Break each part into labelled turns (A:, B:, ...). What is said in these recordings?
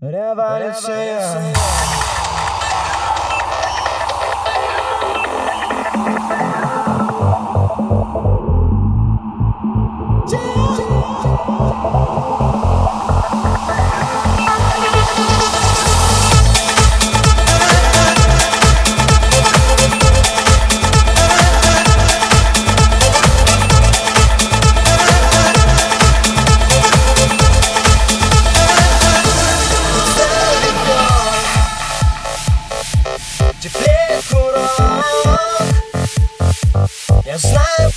A: Whatever, Whatever. теперь курок Я знаю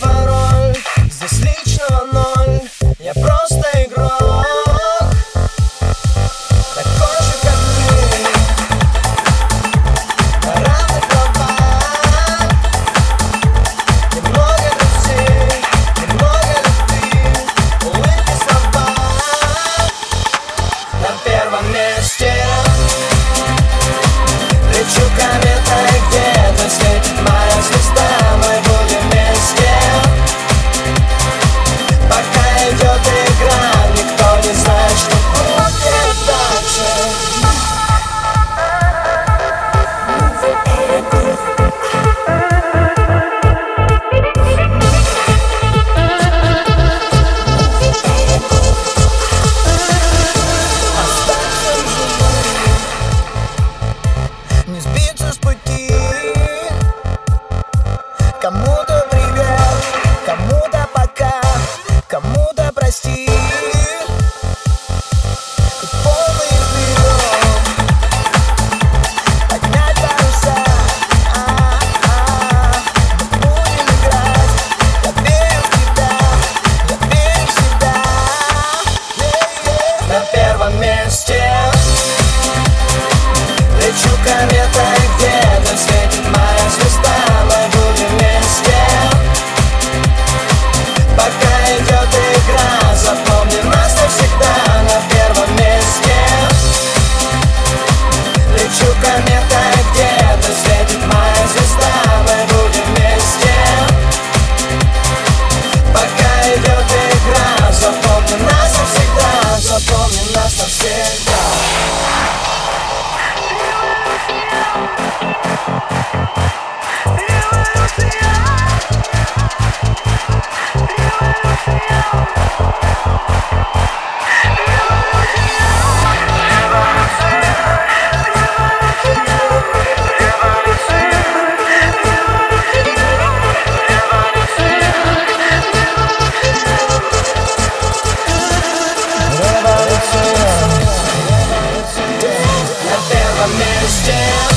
A: Stand.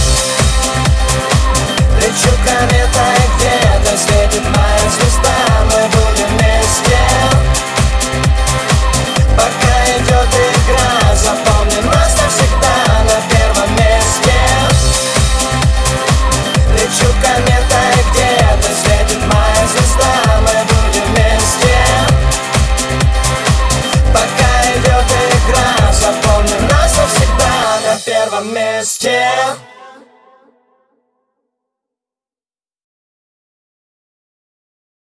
A: missed.